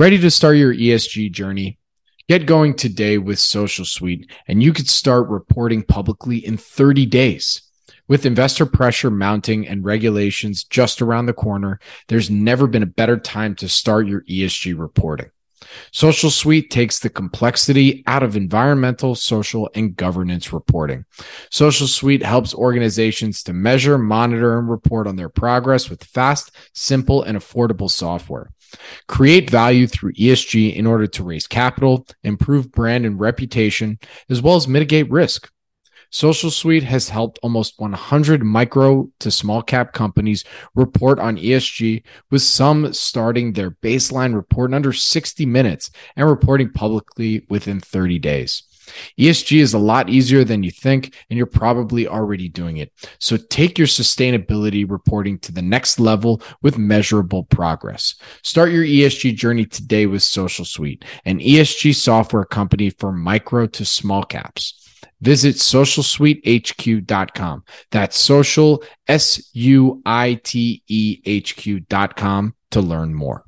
Ready to start your ESG journey? Get going today with Social Suite, and you could start reporting publicly in 30 days. With investor pressure mounting and regulations just around the corner, there's never been a better time to start your ESG reporting. Social Suite takes the complexity out of environmental, social, and governance reporting. Social Suite helps organizations to measure, monitor, and report on their progress with fast, simple, and affordable software. Create value through ESG in order to raise capital, improve brand and reputation, as well as mitigate risk. Social Suite has helped almost 100 micro to small cap companies report on ESG, with some starting their baseline report in under 60 minutes and reporting publicly within 30 days. ESG is a lot easier than you think, and you're probably already doing it. So take your sustainability reporting to the next level with measurable progress. Start your ESG journey today with Social Suite, an ESG software company for micro to small caps. Visit socialsuitehq.com. That's social, S U I T E H Q.com to learn more.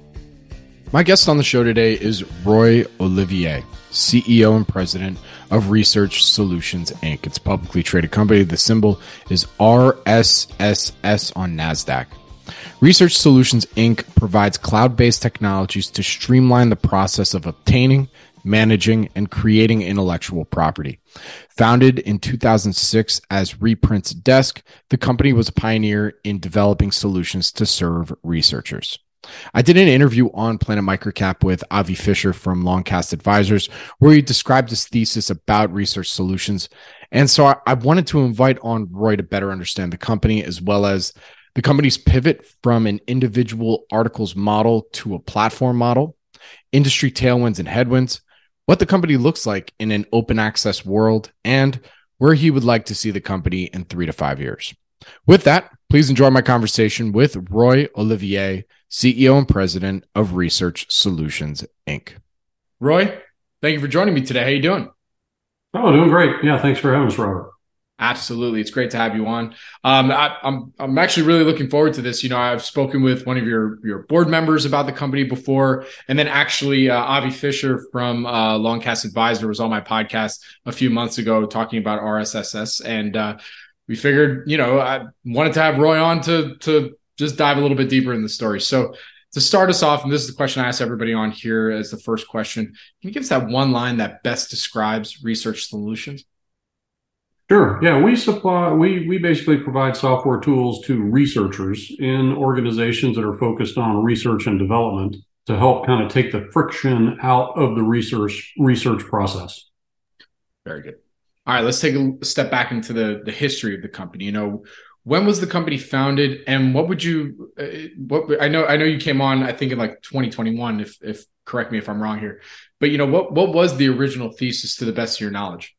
My guest on the show today is Roy Olivier, CEO and president of Research Solutions Inc. It's a publicly traded company. The symbol is RSSS on NASDAQ. Research Solutions Inc. provides cloud based technologies to streamline the process of obtaining, managing, and creating intellectual property. Founded in 2006 as Reprints Desk, the company was a pioneer in developing solutions to serve researchers. I did an interview on Planet Microcap with Avi Fisher from Longcast Advisors, where he described his thesis about research solutions. And so I, wanted to invite on Roy to better understand the company as well as the company's pivot from an individual articles model to a platform model, industry tailwinds and headwinds, what the company looks like in an open access world, and where he would like to see the company in three to five years. With that, please enjoy my conversation with Roy Olivier, CEO and President of Research Solutions Inc. Roy, thank you for joining me today. How are you doing? Oh, doing great. Yeah, thanks for having us, Robert. Absolutely, it's great to have you on. Um, I, am I'm, I'm actually really looking forward to this. You know, I've spoken with one of your your board members about the company before, and then actually uh, Avi Fisher from uh, Longcast Advisor was on my podcast a few months ago talking about RSSS, and uh, we figured, you know, I wanted to have Roy on to to just dive a little bit deeper in the story. So to start us off, and this is the question I ask everybody on here as the first question, can you give us that one line that best describes research solutions? Sure. Yeah, we supply we we basically provide software tools to researchers in organizations that are focused on research and development to help kind of take the friction out of the research research process. Very good. All right, let's take a step back into the the history of the company. You know, when was the company founded and what would you uh, what i know i know you came on i think in like 2021 if if correct me if i'm wrong here. But you know what what was the original thesis to the best of your knowledge?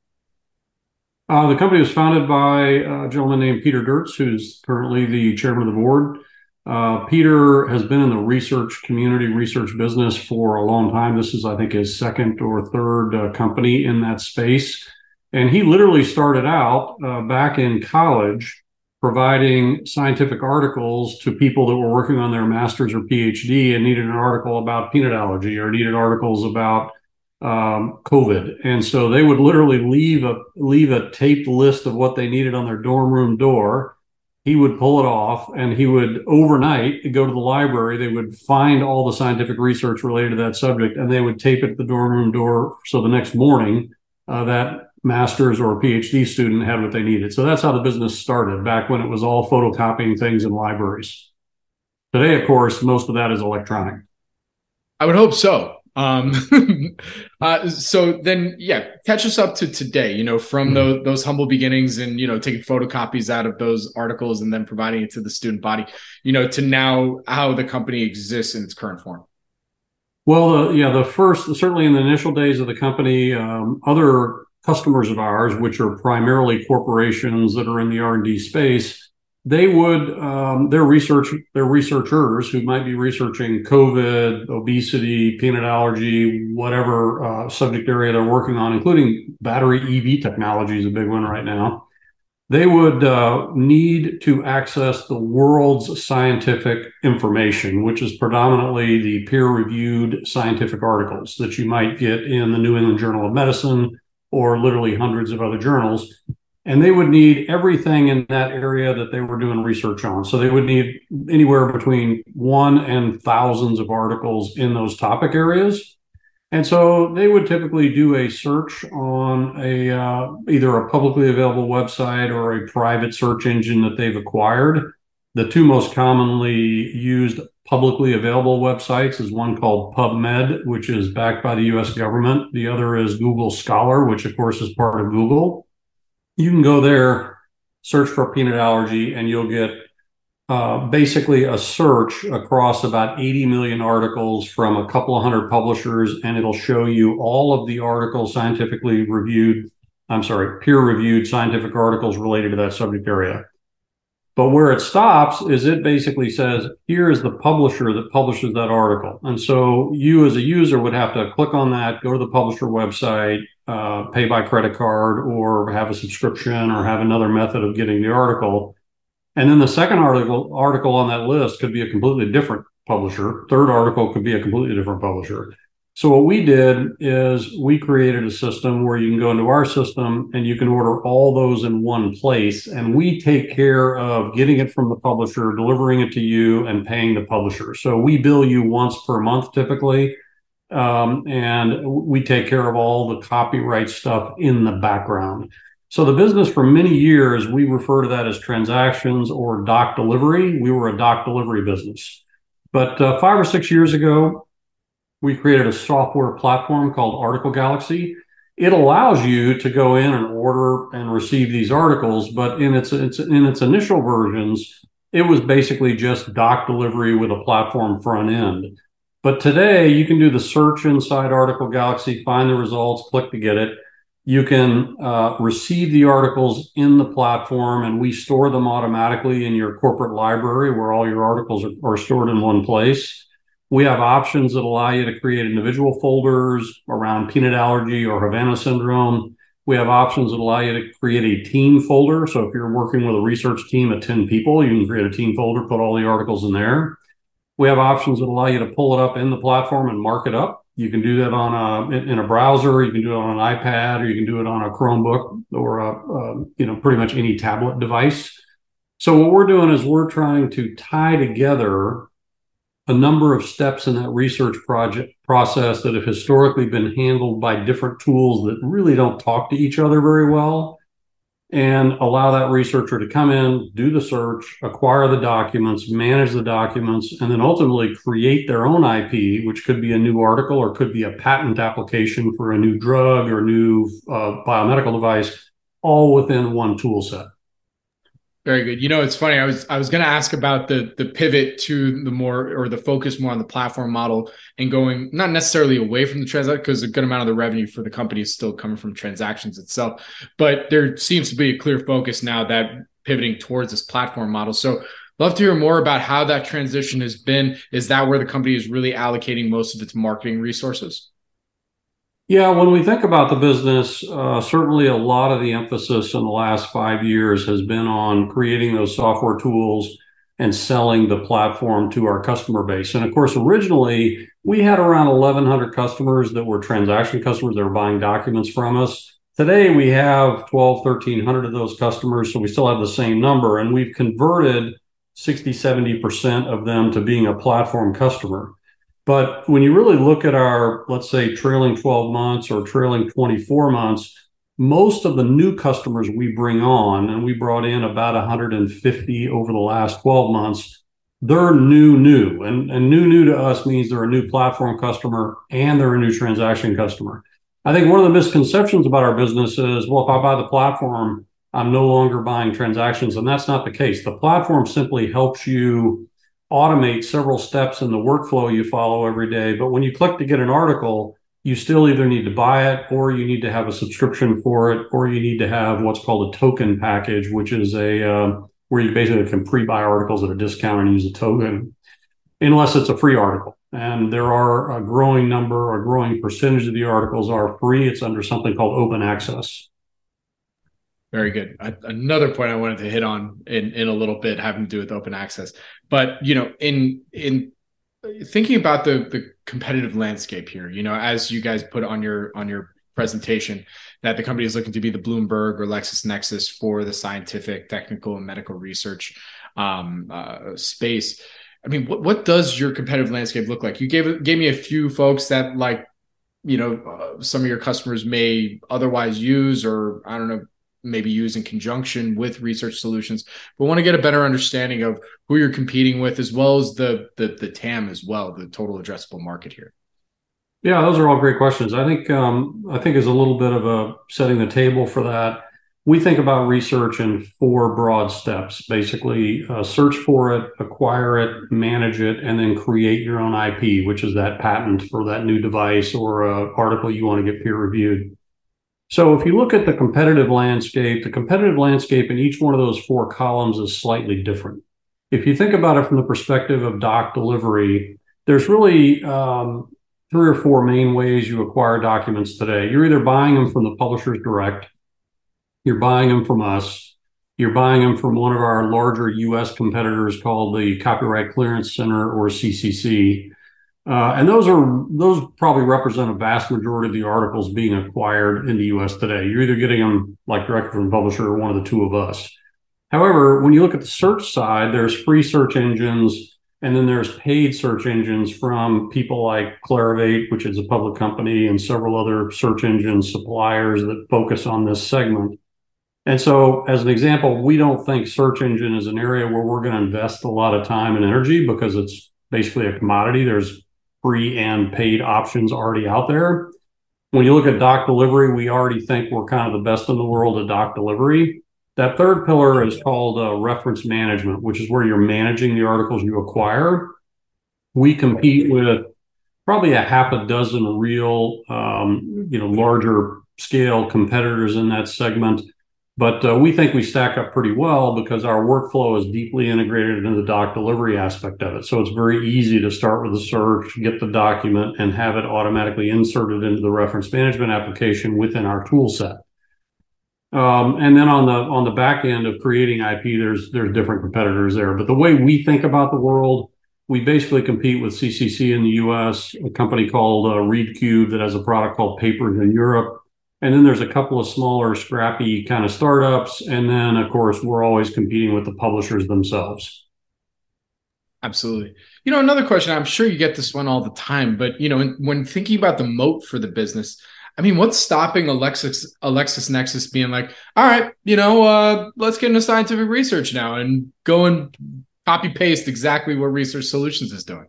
Uh, the company was founded by a gentleman named peter Derycz who's currently the chairman of the board. Uh, peter has been in the research community research business for a long time. This is i think his second or third uh, company in that space and he literally started out uh, back in college providing scientific articles to people that were working on their master's or PhD and needed an article about peanut allergy or needed articles about um, COVID. And so they would literally leave a leave a taped list of what they needed on their dorm room door. He would pull it off and he would overnight go to the library. They would find all the scientific research related to that subject and they would tape it at the dorm room door. So the next morning, uh, that master's or a PhD student had what they needed. So that's how the business started back when it was all photocopying things in libraries. Today, of course, most of that is electronic. I would hope so. Um, uh, so then, yeah, catch us up to today. You know, from mm-hmm. those, those humble beginnings, and you know, taking photocopies out of those articles and then providing it to the student body. You know, to now how the company exists in its current form. Well, uh, yeah, the first, certainly in the initial days of the company, um, other customers of ours, which are primarily corporations that are in the R&D space, they would um, their research their researchers who might be researching COVID, obesity, peanut allergy, whatever uh, subject area they're working on, including battery EV technology is a big one right now. They would uh, need to access the world's scientific information, which is predominantly the peer reviewed scientific articles that you might get in the New England Journal of Medicine or literally hundreds of other journals and they would need everything in that area that they were doing research on. So they would need anywhere between one and thousands of articles in those topic areas. And so they would typically do a search on a uh, either a publicly available website or a private search engine that they've acquired. The two most commonly used publicly available websites is one called PubMed, which is backed by the US government. The other is Google Scholar, which of course is part of Google you can go there, search for peanut allergy, and you'll get uh, basically a search across about 80 million articles from a couple of hundred publishers, and it'll show you all of the articles scientifically reviewed. I'm sorry, peer reviewed scientific articles related to that subject area. But where it stops is it basically says, here is the publisher that publishes that article. And so you as a user would have to click on that, go to the publisher website, uh, pay by credit card or have a subscription or have another method of getting the article. And then the second article article on that list could be a completely different publisher. Third article could be a completely different publisher. So what we did is we created a system where you can go into our system and you can order all those in one place and we take care of getting it from the publisher, delivering it to you and paying the publisher. So we bill you once per month typically. Um, and we take care of all the copyright stuff in the background. So the business for many years, we refer to that as transactions or doc delivery. We were a doc delivery business. But uh, five or six years ago, we created a software platform called Article Galaxy. It allows you to go in and order and receive these articles, but in its, its in its initial versions, it was basically just doc delivery with a platform front end. But today you can do the search inside Article Galaxy, find the results, click to get it. You can uh, receive the articles in the platform, and we store them automatically in your corporate library where all your articles are, are stored in one place. We have options that allow you to create individual folders around peanut allergy or Havana syndrome. We have options that allow you to create a team folder. So if you're working with a research team of 10 people, you can create a team folder, put all the articles in there. We have options that allow you to pull it up in the platform and mark it up. You can do that on a in a browser. You can do it on an iPad, or you can do it on a Chromebook, or a, a you know pretty much any tablet device. So what we're doing is we're trying to tie together a number of steps in that research project process that have historically been handled by different tools that really don't talk to each other very well and allow that researcher to come in, do the search, acquire the documents, manage the documents, and then ultimately create their own IP, which could be a new article or could be a patent application for a new drug or new uh, biomedical device, all within one tool set. Very good. You know, it's funny. I was I was going to ask about the the pivot to the more or the focus more on the platform model and going not necessarily away from the transaction because a good amount of the revenue for the company is still coming from transactions itself. But there seems to be a clear focus now that pivoting towards this platform model. So love to hear more about how that transition has been. Is that where the company is really allocating most of its marketing resources? Yeah, when we think about the business, uh, certainly a lot of the emphasis in the last five years has been on creating those software tools and selling the platform to our customer base. And of course, originally we had around 1,100 customers that were transaction customers that were buying documents from us. Today we have 12, 1,300 of those customers. So we still have the same number and we've converted 60, 70% of them to being a platform customer. But when you really look at our, let's say, trailing 12 months or trailing 24 months, most of the new customers we bring on, and we brought in about 150 over the last 12 months, they're new, new. And, and new, new to us means they're a new platform customer and they're a new transaction customer. I think one of the misconceptions about our business is, well, if I buy the platform, I'm no longer buying transactions. And that's not the case. The platform simply helps you automate several steps in the workflow you follow every day. But when you click to get an article, you still either need to buy it or you need to have a subscription for it or you need to have what's called a token package which is a uh, where you basically can pre-buy articles at a discount and use a token unless it's a free article and there are a growing number a growing percentage of the articles are free it's under something called open access very good. another point I wanted to hit on in, in a little bit having to do with open access. But you know, in in thinking about the the competitive landscape here, you know, as you guys put on your on your presentation that the company is looking to be the Bloomberg or LexisNexis for the scientific, technical, and medical research um, uh, space. I mean, what what does your competitive landscape look like? You gave gave me a few folks that like, you know, uh, some of your customers may otherwise use, or I don't know, maybe use in conjunction with research solutions. But want to get a better understanding of who you're competing with as well as the the, the tam as well the total addressable market here. Yeah those are all great questions. I think um, i think is a little bit of a setting the table for that. We think about research in four broad steps. Basically uh, search for it acquire it manage it and then create your own ip which is that patent for that new device or uh, article you want to get peer reviewed so if you look at the competitive landscape, the competitive landscape in each one of those four columns is slightly different. If you think about it from the perspective of doc delivery, there's really um, three or four main ways you acquire documents today. You're either buying them from the publishers direct, you're buying them from us, you're buying them from one of our larger US competitors called the Copyright Clearance Center or CCC, uh, and those are those probably represent a vast majority of the articles being acquired in the U.S. today. You're either getting them like directly from publisher or one of the two of us. However, when you look at the search side, there's free search engines, and then there's paid search engines from people like Clarivate, which is a public company, and several other search engine suppliers that focus on this segment. And so, as an example, we don't think search engine is an area where we're going to invest a lot of time and energy because it's basically a commodity. There's free and paid options already out there. When you look at doc delivery, we already think we're kind of the best in the world at doc delivery. That third pillar is called uh, reference management, which is where you're managing the articles you acquire. We compete with probably a half a dozen real, um, you know, larger scale competitors in that segment. But uh, we think we stack up pretty well because our workflow is deeply integrated into the doc delivery aspect of it. So it's very easy to start with a search, get the document, and have it automatically inserted into the reference management application within our tool set. Um, and then on the on the back end of creating IP, there's there's different competitors there. But the way we think about the world, we basically compete with CCC in the U.S., a company called uh, ReadCube that has a product called Papers in Europe and then there's a couple of smaller, scrappy kind of startups. And then, of course, we're always competing with the publishers themselves. Absolutely. You know, another question, I'm sure you get this one all the time, but, you know, when thinking about the moat for the business, I mean, what's stopping Alexis Alexis Nexus being like, all right, you know, uh, let's get into scientific research now and go and copy paste exactly what Research Solutions is doing?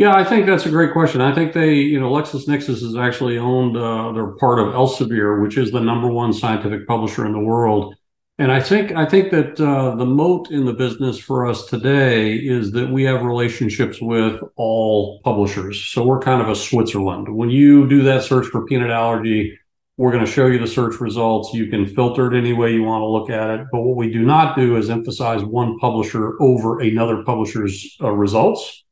Yeah, I think that's a great question. I think they, you know, LexisNexis is actually owned, uh, they're part of Elsevier, which is the number one scientific publisher in the world. And I think I think that uh, the moat in the business for us today is that we have relationships with all publishers. So we're kind of a Switzerland. When you do that search for peanut allergy, we're going to show you the search results. You can filter it any way you want to look at it. But what we do not do is emphasize one publisher over another publisher's uh, results.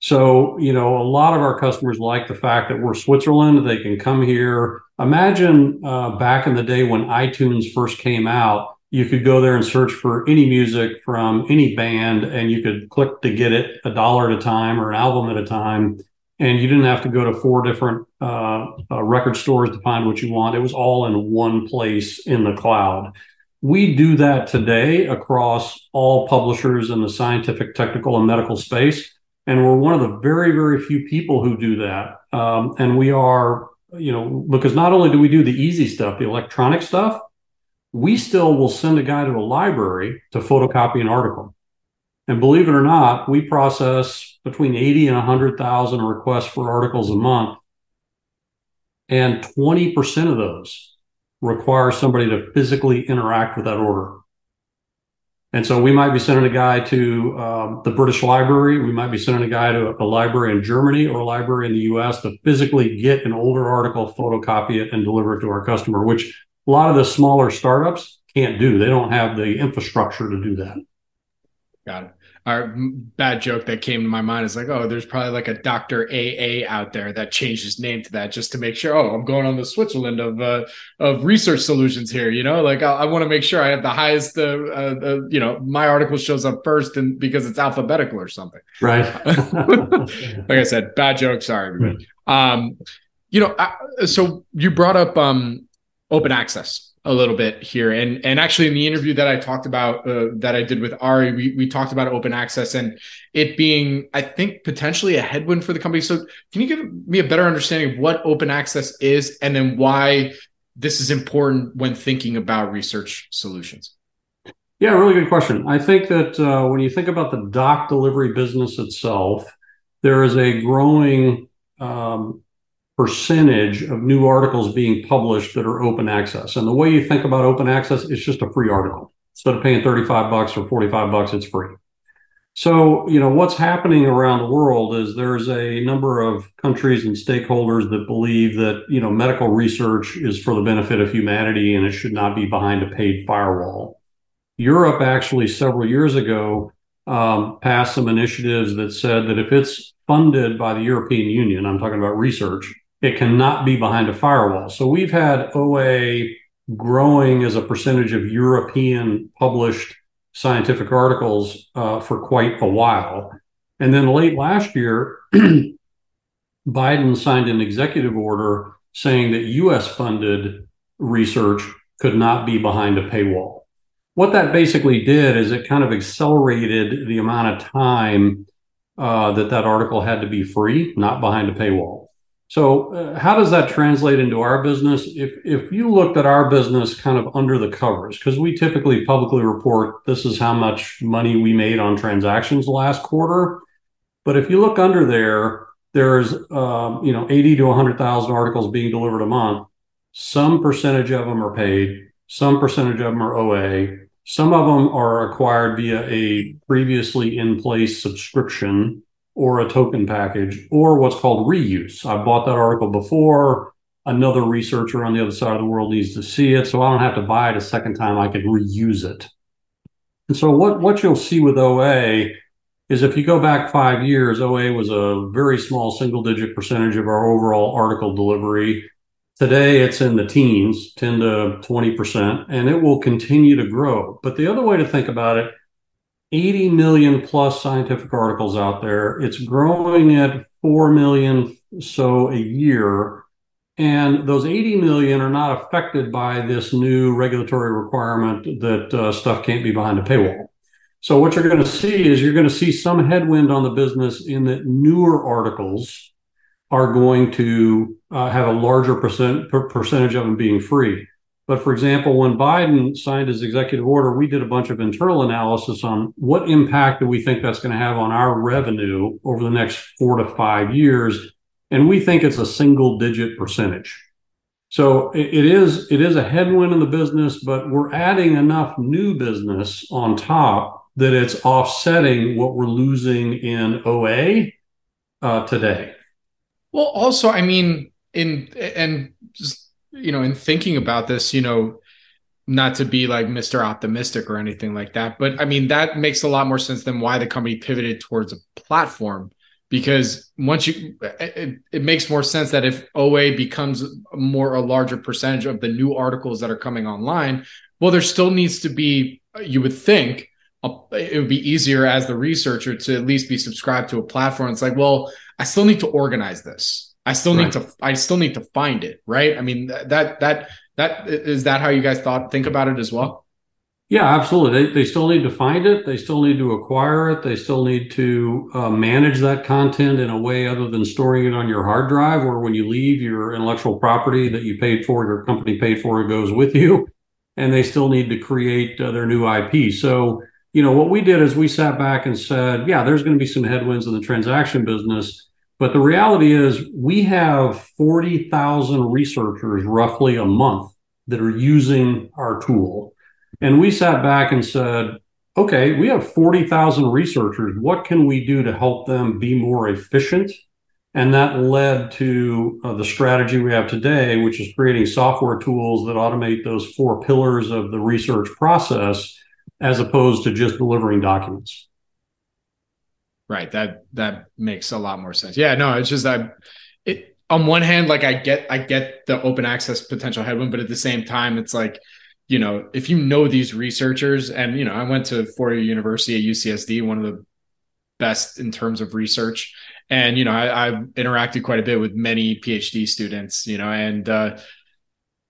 So, you know, a lot of our customers like the fact that we're Switzerland. They can come here. Imagine uh, back in the day when iTunes first came out, you could go there and search for any music from any band and you could click to get it a dollar at a time or an album at a time. And you didn't have to go to four different uh, uh, record stores to find what you want. It was all in one place in the cloud. We do that today across all publishers in the scientific, technical, and medical space and we're one of the very very few people who do that. Um, and we are you know because not only do we do the easy stuff the electronic stuff we still will send a guy to a library to photocopy an article. And believe it or not we process between 80 and 100000 requests for articles a month. And 20% of those require somebody to physically interact with that order And so we might be sending a guy to um, the British Library. We might be sending a guy to a library in Germany or a library in the US to physically get an older article, photocopy it, and deliver it to our customer, which a lot of the smaller startups can't do. They don't have the infrastructure to do that. Got it our bad joke that came to my mind is like, oh, there's probably like a Dr. AA out there that changed his name to that just to make sure, oh, I'm going on the Switzerland of uh, of research solutions here. You know, like I, I want to make sure I have the highest, uh, uh, uh, you know, my article shows up first and because it's alphabetical or something. Right. like I said, bad joke. Sorry, everybody. Um, you know, I, so you brought up um, open access a little bit here. And and actually in the interview that i talked about uh, that i did with Avi we, we talked about open access and it being i think potentially a headwind for the company. So can you give me a better understanding of what open access is and then why this is important when thinking about research solutions? Yeah really good question. I think that uh, when you think about the doc delivery business itself there is a growing um, percentage of new articles being published that are open access. And the way you think about open access, it's just a free article. Instead of paying 35 bucks or 45 bucks, it's free. So, you know, what's happening around the world is there's a number of countries and stakeholders that believe that, you know, medical research is for the benefit of humanity and it should not be behind a paid firewall. Europe actually several years ago um, passed some initiatives that said that if it's funded by the European Union, I'm talking about research, it cannot be behind a firewall. So we've had OA growing as a percentage of European published scientific articles uh, for quite a while. And then late last year, Biden signed an executive order saying that US funded research could not be behind a paywall. What that basically did is it kind of accelerated the amount of time uh, that that article had to be free, not behind a paywall. So, uh, how does that translate into our business? If if you looked at our business kind of under the covers, because we typically publicly report this is how much money we made on transactions last quarter, but if you look under there, there's um, you know eighty to hundred thousand articles being delivered a month. Some percentage of them are paid. Some percentage of them are OA. Some of them are acquired via a previously in place subscription or a token package or what's called reuse. I've bought that article before. Another researcher on the other side of the world needs to see it, so I don't have to buy it a second time. I can reuse it. And so what, what you'll see with OA is if you go back five years, OA was a very small single digit percentage of our overall article delivery. Today it's in the teens, 10 to 20%, and it will continue to grow. But the other way to think about it 80 million plus scientific articles out there. It's growing at 4 million so a year. And those 80 million are not affected by this new regulatory requirement that uh, stuff can't be behind a paywall. So what you're going to see is you're going to see some headwind on the business in that newer articles are going to uh, have a larger percent per percentage of them being free. But for example, when Biden signed his executive order, we did a bunch of internal analysis on what impact do we think that's going to have on our revenue over the next four to five years. And we think it's a single digit percentage. So it is it is a headwind in the business, but we're adding enough new business on top that it's offsetting what we're losing in OA uh, today. Well, also, I mean, in and you know, in thinking about this, you know, not to be like Mr. Optimistic or anything like that, but I mean, that makes a lot more sense than why the company pivoted towards a platform. Because once you, it, it makes more sense that if OA becomes more a larger percentage of the new articles that are coming online, well, there still needs to be, you would think, it would be easier as the researcher to at least be subscribed to a platform. It's like, well, I still need to organize this. I still need to I still need to find it, right? I mean that that that is that how you guys thought think about it as well? Yeah, absolutely. They, they still need to find it. They still need to acquire it. They still need to uh, manage that content in a way other than storing it on your hard drive, where when you leave, your intellectual property that you paid for, your company paid for, it goes with you. And they still need to create uh, their new IP. So, you know, what we did is we sat back and said, yeah, there's going to be some headwinds in the transaction business but the reality is, we have 40,000 researchers roughly a month that are using our tool. And we sat back and said, okay, we have 40,000 researchers. What can we do to help them be more efficient? And that led to uh, the strategy we have today, which is creating software tools that automate those four pillars of the research process as opposed to just delivering documents. Right. That that makes a lot more sense. Yeah, no, it's just that it on one hand, like I get I get the open access potential headwind, but at the same time, it's like, you know, if you know these researchers, and you know, I went to four year university at UCSD, one of the best in terms of research. And, you know, I, I've interacted quite a bit with many PhD students, you know, and uh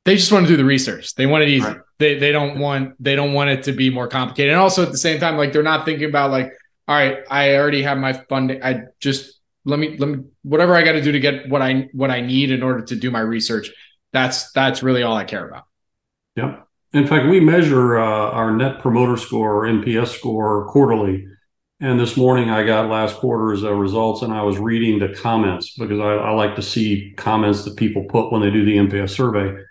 they just want to do the research. They want it easy. Right. They they don't want they don't want it to be more complicated. And also at the same time, like they're not thinking about like, all right, I already have my funding. I just let me let me whatever I got to do to get what I what I need in order to do my research. That's that's really all I care about. Yep. In fact, we measure uh, our Net Promoter Score or NPS score quarterly. And this morning, I got last quarter's uh, results, and I was reading the comments because I, I like to see comments that people put when they do the NPS survey.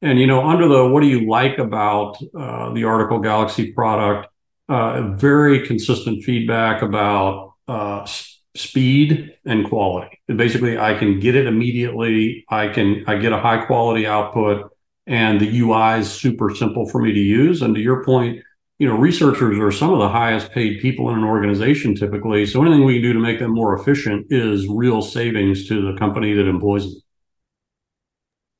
And you know, under the what do you like about uh, the Article Galaxy product? Uh, very consistent feedback about uh, speed and quality. And basically, I can get it immediately. I can I get a high quality output, and the UI is super simple for me to use. And to your point, you know, researchers are some of the highest paid people in an organization typically. So anything we can do to make them more efficient is real savings to the company that employs them.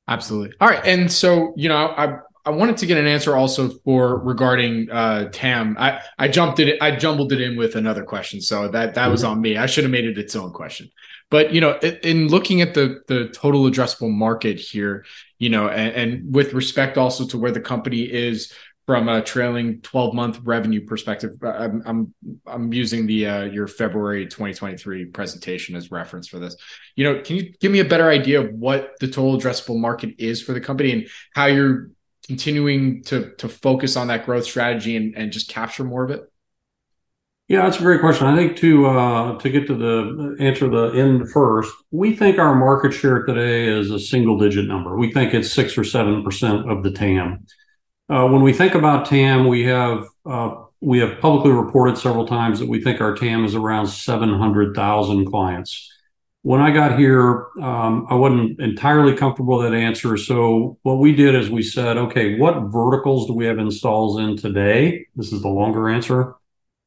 Absolutely. All right. And so, you know, I I wanted to get an answer also for regarding uh, TAM. I I jumped it. I jumbled it in with another question, so that that mm-hmm. was on me. I should have made it its own question. But you know, in looking at the the total addressable market here, you know, and, and with respect also to where the company is from a trailing 12 month revenue perspective i'm i'm, I'm using the uh, your february 2023 presentation as reference for this you know can you give me a better idea of what the total addressable market is for the company and how you're continuing to to focus on that growth strategy and, and just capture more of it yeah, that's a great question. I think to uh, to get to the answer the end first, we think our market share today is a single digit number. We think it's six or seven percent of the TAM. Uh, when we think about TAM, we have uh, we have publicly reported several times that we think our TAM is around 700,000 clients. When I got here, um, I wasn't entirely comfortable with that answer. So what we did is we said, okay, what verticals do we have installs in today? This is the longer answer.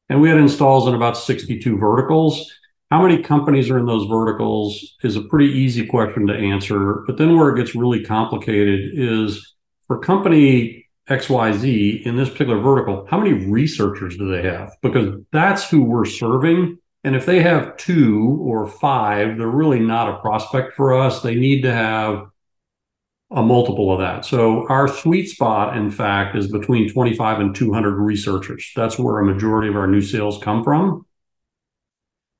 And we had installs in about 62 verticals. How many companies are in those verticals is a pretty easy question to answer. But then where it gets really complicated is for company XYZ in this particular vertical, how many researchers do they have? Because that's who we're serving. And if they have two or five, they're really not a prospect for us. They need to have a multiple of that. So our sweet spot, in fact, is between 25 and 200 researchers. That's where a majority of our new sales come from.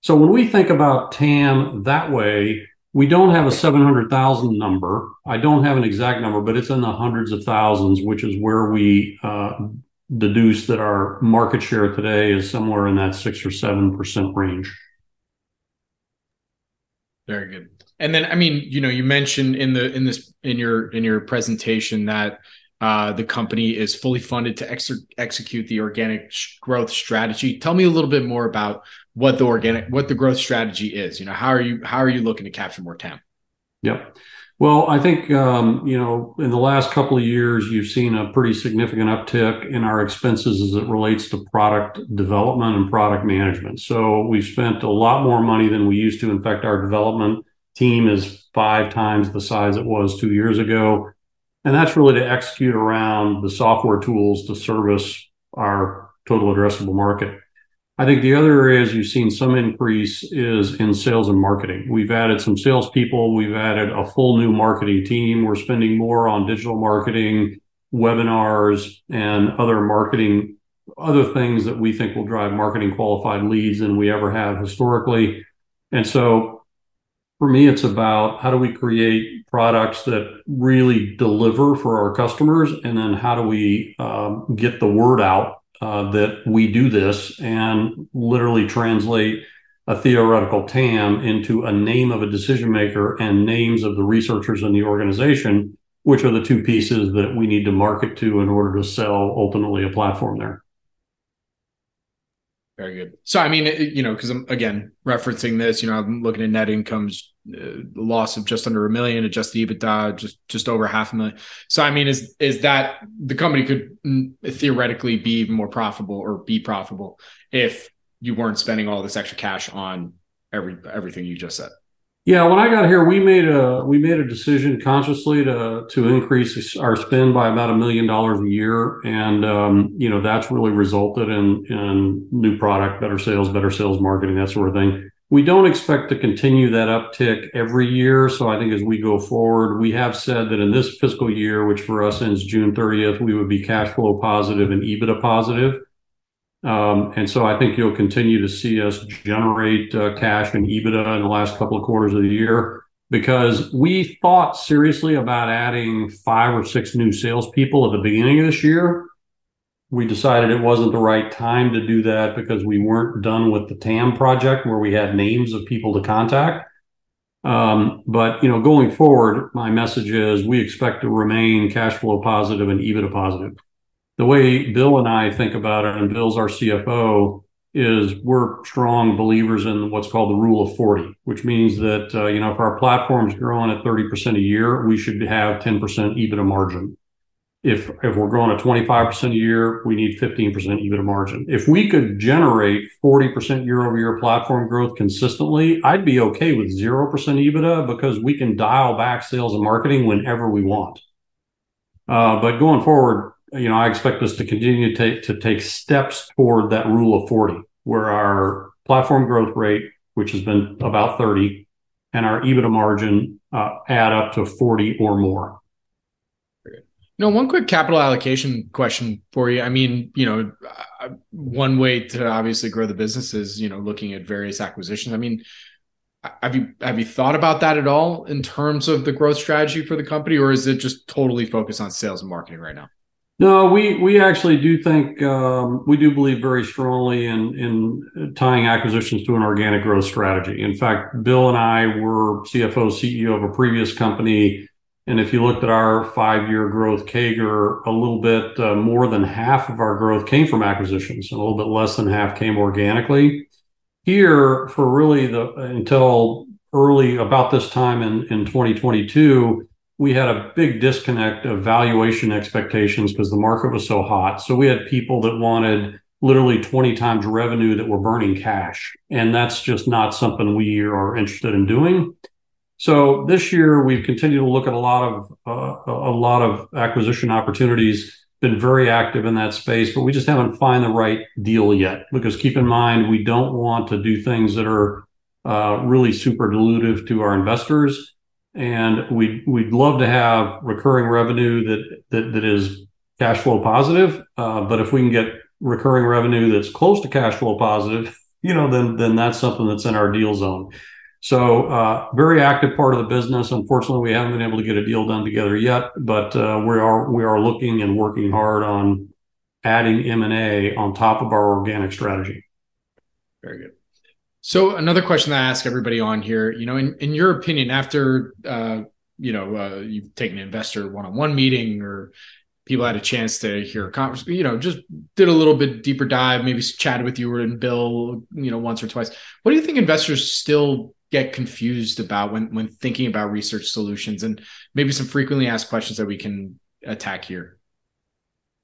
So when we think about TAM that way, we don't have a 700,000 number. I don't have an exact number, but it's in the hundreds of thousands, which is where we uh, deduce that our market share today is somewhere in that six or seven percent range. Very good. And then, I mean, you know, you mentioned in the in this in your in your presentation that uh, the company is fully funded to ex- execute the organic growth strategy. Tell me a little bit more about what the organic, what the growth strategy is. You know, how are you how are you looking to capture more TAM? Yep. Well, I think um, you know in the last couple of years you've seen a pretty significant uptick in our expenses as it relates to product development and product management. So we've spent a lot more money than we used to. In fact, our development team is five times the size it was two years ago. And that's really to execute around the software tools to service our total addressable market. I think the other areas you've seen some increase is in sales and marketing. We've added some salespeople. We've added a full new marketing team. We're spending more on digital marketing, webinars, and other marketing, other things that we think will drive marketing qualified leads than we ever have historically. And so for me, it's about how do we create products that really deliver for our customers, and then how do we um, get the word out uh, that we do this and literally translate a theoretical TAM into a name of a decision maker and names of the researchers in the organization, which are the two pieces that we need to market to in order to sell ultimately a platform there. Very good. So, I mean, you know, because I'm again referencing this, you know, I'm looking at net incomes, uh, loss of just under a million, adjusted EBITDA just just over half a million. So, I mean, is is that the company could mm, theoretically be even more profitable or be profitable if you weren't spending all this extra cash on every everything you just said? Yeah, when I got here, we made a we made a decision consciously to to increase our spend by about a million dollars a year, and um, you know that's really resulted in in new product, better sales, better sales marketing, that sort of thing. We don't expect to continue that uptick every year, so I think as we go forward, we have said that in this fiscal year, which for us ends June 30th, we would be cash flow positive and EBITDA positive. Um, and so I think you'll continue to see us generate uh, cash and EBITDA in the last couple of quarters of the year because we thought seriously about adding five or six new salespeople at the beginning of this year. We decided it wasn't the right time to do that because we weren't done with the TAM project where we had names of people to contact. Um, but you know, going forward, my message is we expect to remain cash flow positive and EBITDA positive the way Bill and I think about it, and Bill's our CFO, is we're strong believers in what's called the rule of 40, which means that, uh, you know, if our platform's growing at 30% a year, we should have 10% EBITDA margin. If, if we're growing at 25% a year, we need 15% EBITDA margin. If we could generate 40% year over year platform growth consistently, I'd be okay with 0% EBITDA because we can dial back sales and marketing whenever we want. Uh, but going forward, you know, I expect us to continue to take, to take steps toward that rule of 40, where our platform growth rate, which has been about 30, and our EBITDA margin uh, add up to 40 or more. No, one quick capital allocation question for you. I mean, you know, uh, one way to obviously grow the business is, you know, looking at various acquisitions. I mean, have you have you thought about that at all in terms of the growth strategy for the company, or is it just totally focused on sales and marketing right now? No, we we actually do think um, we do believe very strongly in in tying acquisitions to an organic growth strategy. In fact, Bill and I were CFO CEO of a previous company, and if you looked at our five year growth CAGR, a little bit uh, more than half of our growth came from acquisitions, and a little bit less than half came organically. Here, for really the until early about this time in in 2022 we had a big disconnect of valuation expectations because the market was so hot. So we had people that wanted literally 20 times revenue that were burning cash. And that's just not something we are interested in doing. So this year we've continued to look at a lot of uh, a lot of acquisition opportunities. Been very active in that space, but we just haven't found the right deal yet. Because keep in mind, we don't want to do things that are uh, really super dilutive to our investors and we'd we'd love to have recurring revenue that that, that is cash flow positive. Uh, but if we can get recurring revenue that's close to cash flow positive, you know, then then that's something that's in our deal zone. So uh, very active part of the business. Unfortunately, we haven't been able to get a deal done together yet, but uh, we are we are looking and working hard on adding M and A on top of our organic strategy. Very good. So another question that I ask everybody on here, you know, in, in your opinion, after uh, you know uh, you've taken an investor one-on-one meeting or people had a chance to hear a conference, you know, just did a little bit deeper dive, maybe chatted with you and Bill, you know, once or twice. What do you think investors still get confused about when when thinking about research solutions and maybe some frequently asked questions that we can attack here?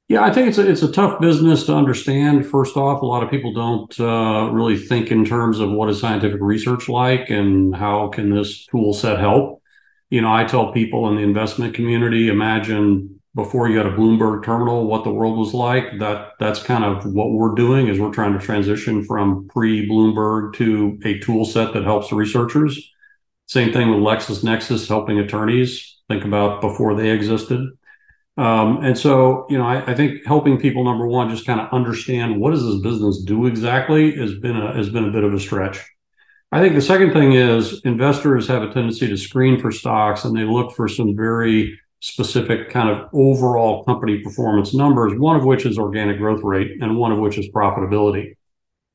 Yeah, I think it's a, it's a tough business to understand. First off, a lot of people don't uh, really think in terms of what is scientific research like and how can this tool set help. You know, I tell people in the investment community, imagine before you had a Bloomberg terminal, what the world was like. That that's kind of what we're doing is we're trying to transition from pre-Bloomberg to a tool set that helps researchers. Same thing with LexisNexis helping attorneys think about before they existed. Um, and so, you know, I, I, think helping people, number one, just kind of understand what does this business do exactly has been a, has been a bit of a stretch. I think the second thing is investors have a tendency to screen for stocks and they look for some very specific kind of overall company performance numbers, one of which is organic growth rate and one of which is profitability.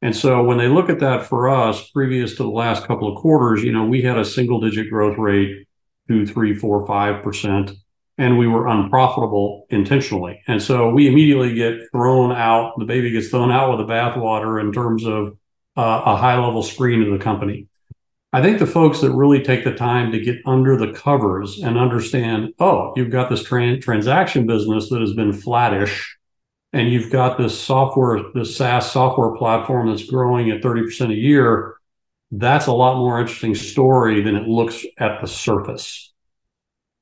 And so when they look at that for us, previous to the last couple of quarters, you know, we had a single digit growth rate, two, three, four, five percent and we were unprofitable intentionally. And so we immediately get thrown out. The baby gets thrown out with the bathwater in terms of uh, a high level screen of the company. I think the folks that really take the time to get under the covers and understand, oh, you've got this tra- transaction business that has been flattish, and you've got this software, this SaaS software platform that's growing at 30% a year. That's a lot more interesting story than it looks at the surface.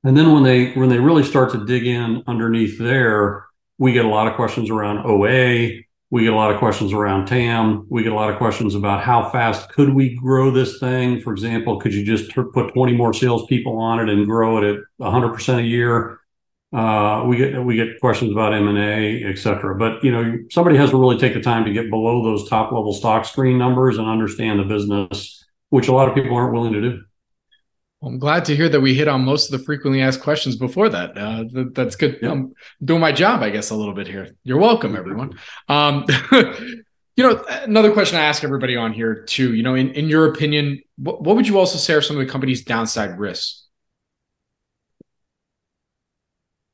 And then when they when they really start to dig in underneath there, we get a lot of questions around OA, we get a lot of questions around TAM. We get a lot of questions about how fast could we grow this thing. For example, could you just put 20 more salespeople on it and grow it at 100% a year? Uh, we get we get questions about M and A, et cetera. But you know, somebody has to really take the time to get below those top level stock screen numbers and understand the business, which a lot of people aren't willing to do. I'm glad to hear that we hit on most of the frequently asked questions before that. Uh, th- that's good. Yeah. I'm doing my job, I guess, a little bit here. You're welcome, everyone. Um, you know, another question I ask everybody on here too. You know, in, in your opinion, what, what would you also say are some of the company's downside risks?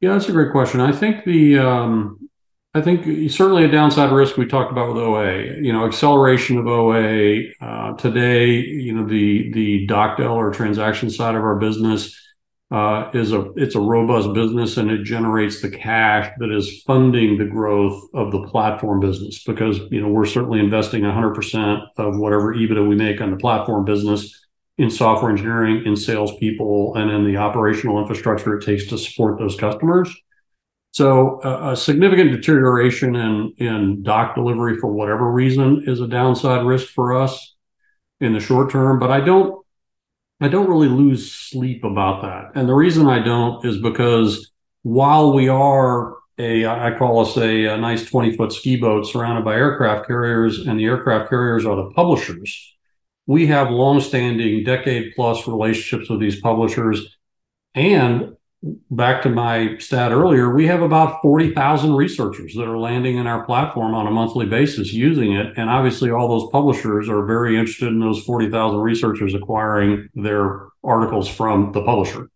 Yeah, that's a great question. I think the um, I think certainly a downside risk we talked about with OA. You know, acceleration of OA uh, today. You know, the the DocDel or transaction side of our business uh, is a it's a robust business and it generates the cash that is funding the growth of the platform business because you know we're certainly investing 100% of whatever EBITDA we make on the platform business in software engineering, in salespeople, and in the operational infrastructure it takes to support those customers. So uh, a significant deterioration in, in doc delivery for whatever reason is a downside risk for us in the short term, but I don't I don't really lose sleep about that. And the reason I don't is because while we are a I call us a, a nice 20 foot ski boat surrounded by aircraft carriers, and the aircraft carriers are the publishers. We have long-standing decade plus relationships with these publishers. And back to my stat earlier, we have about 40,000 researchers that are landing in our platform on a monthly basis using it. And obviously, all those publishers are very interested in those 40,000 researchers acquiring their articles from the publisher.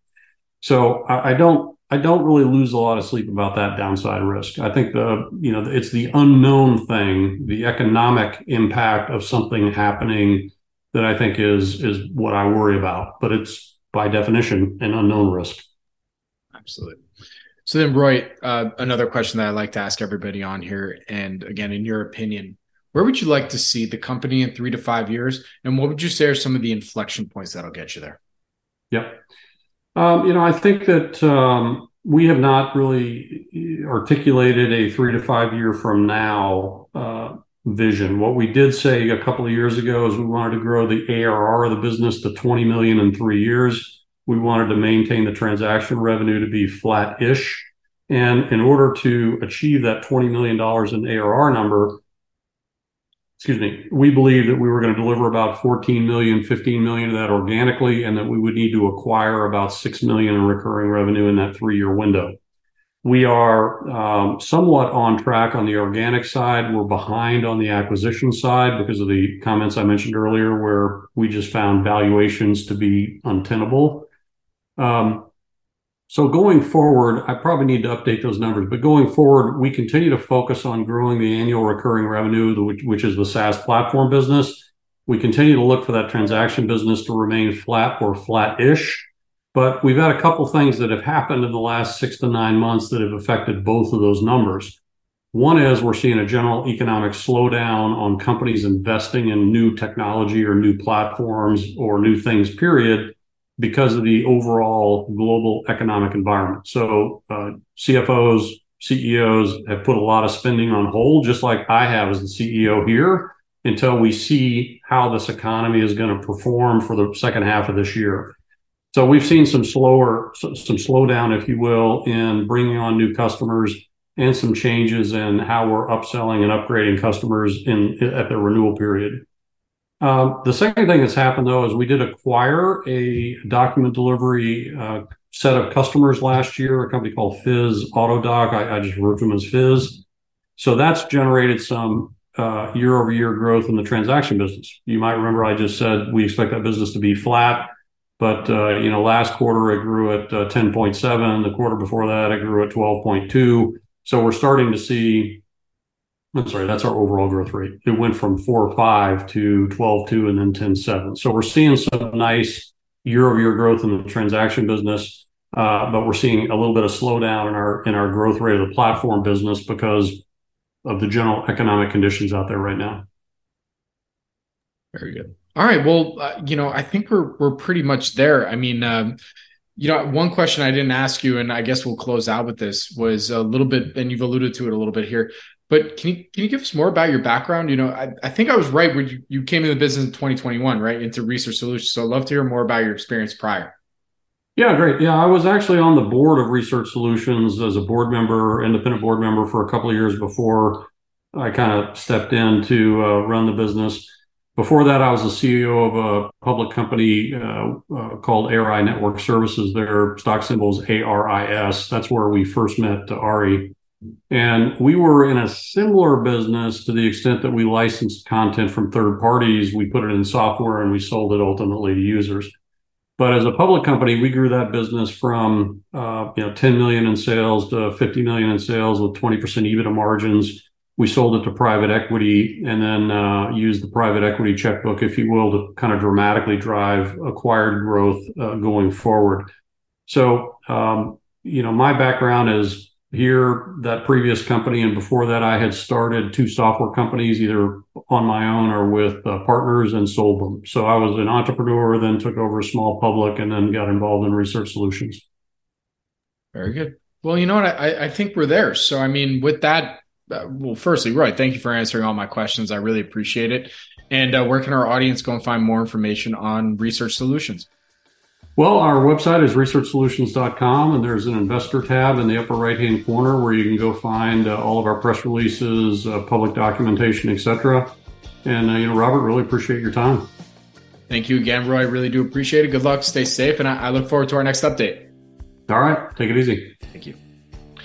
So I, I, don't. I don't really lose a lot of sleep about that downside risk. I think the you know it's the unknown thing, the economic impact of something happening that I think is is what I worry about. But it's by definition an unknown risk. Absolutely. So then, Roy, uh, another question that I like to ask everybody on here, and again, in your opinion, where would you like to see the company in three to five years, and what would you say are some of the inflection points that'll get you there? Yeah, um, you know, I think that um, we have not really articulated a three to five year from now uh, vision. What we did say a couple of years ago is we wanted to grow the ARR of the business to 20 million in three years we wanted to maintain the transaction revenue to be flat-ish. And in order to achieve that $20 million in ARR number, excuse me, we believe that we were going to deliver about 14 million, 15 million of that organically, and that we would need to acquire about 6 million in recurring revenue in that three-year window. We are um, somewhat on track on the organic side. We're behind on the acquisition side because of the comments I mentioned earlier, where we just found valuations to be untenable. Um, so going forward, I probably need to update those numbers, but going forward, we continue to focus on growing the annual recurring revenue, which, is the SaaS platform business. We continue to look for that transaction business to remain flat or flat-ish. But we've had a couple things that have happened in the last six to nine months that have affected both of those numbers. One is we're seeing a general economic slowdown on companies investing in new technology or new platforms or new things, period because of the overall global economic environment. So uh, CFOs, CEOs have put a lot of spending on hold, just like I have as the CEO here, until we see how this economy is going to perform for the second half of this year. So we've seen some slower, some slowdown, if you will, in bringing on new customers and some changes in how we're upselling and upgrading customers in at the renewal period. Um, the second thing that's happened though is we did acquire a document delivery uh, set of customers last year, a company called FIZ AutoDoc. I, I just refer to them as FIZ. So that's generated some uh, year-over-year growth in the transaction business. You might remember I just said we expect that business to be flat. But uh, you know, last quarter it grew at uh, 10.7. The quarter before that it grew at 12.2. So we're starting to see. I'm sorry, that's our overall growth rate. It went from four five to 12.2 and then 10.7. So we're seeing some nice year-over-year growth in the transaction business, uh, but we're seeing a little bit of slowdown in our in our growth rate of the platform business because of the general economic conditions out there right now. Very good. All right. Well, uh, you know, I think we're we're pretty much there. I mean, um, you know, one question I didn't ask you, and I guess we'll close out with this, was a little bit, and you've alluded to it a little bit here. But can you can you give us more about your background? You know, I, I think I was right when you, you came into the business in 2021, right, into research solutions. So I'd love to hear more about your experience prior. Yeah, great. Yeah, I was actually on the board of Research Solutions as a board member, independent board member for a couple of years before I kind of stepped in to uh, run the business. Before that, I was the CEO of a public company uh, uh, called ARI Network Services. Their stock symbol is ARIS. That's where we first met Ari. And we were in a similar business to the extent that we licensed content from third parties. We put it in software and we sold it ultimately to users. But as a public company, we grew that business from uh, you know 10 million in sales to 50 million in sales with 20% EBITDA margins we sold it to private equity and then uh, used the private equity checkbook, if you will, to kind of dramatically drive acquired growth uh, going forward. So, um, you know, my background is here, that previous company, and before that, I had started two software companies, either on my own or with uh, partners, and sold them. So I was an entrepreneur, then took over a small public, and then got involved in research solutions. Very good. Well, you know what? I, I think we're there. So, I mean, with that uh, well, firstly, Roy, thank you for answering all my questions. I really appreciate it. And uh, where can our audience go and find more information on research solutions? Well, our website is researchsolutions.com, and there's an investor tab in the upper right hand corner where you can go find uh, all of our press releases, uh, public documentation, etc. And, uh, you know, Robert, really appreciate your time. Thank you again, Roy. I really do appreciate it. Good luck. Stay safe. And I, I look forward to our next update. All right. Take it easy. Thank you.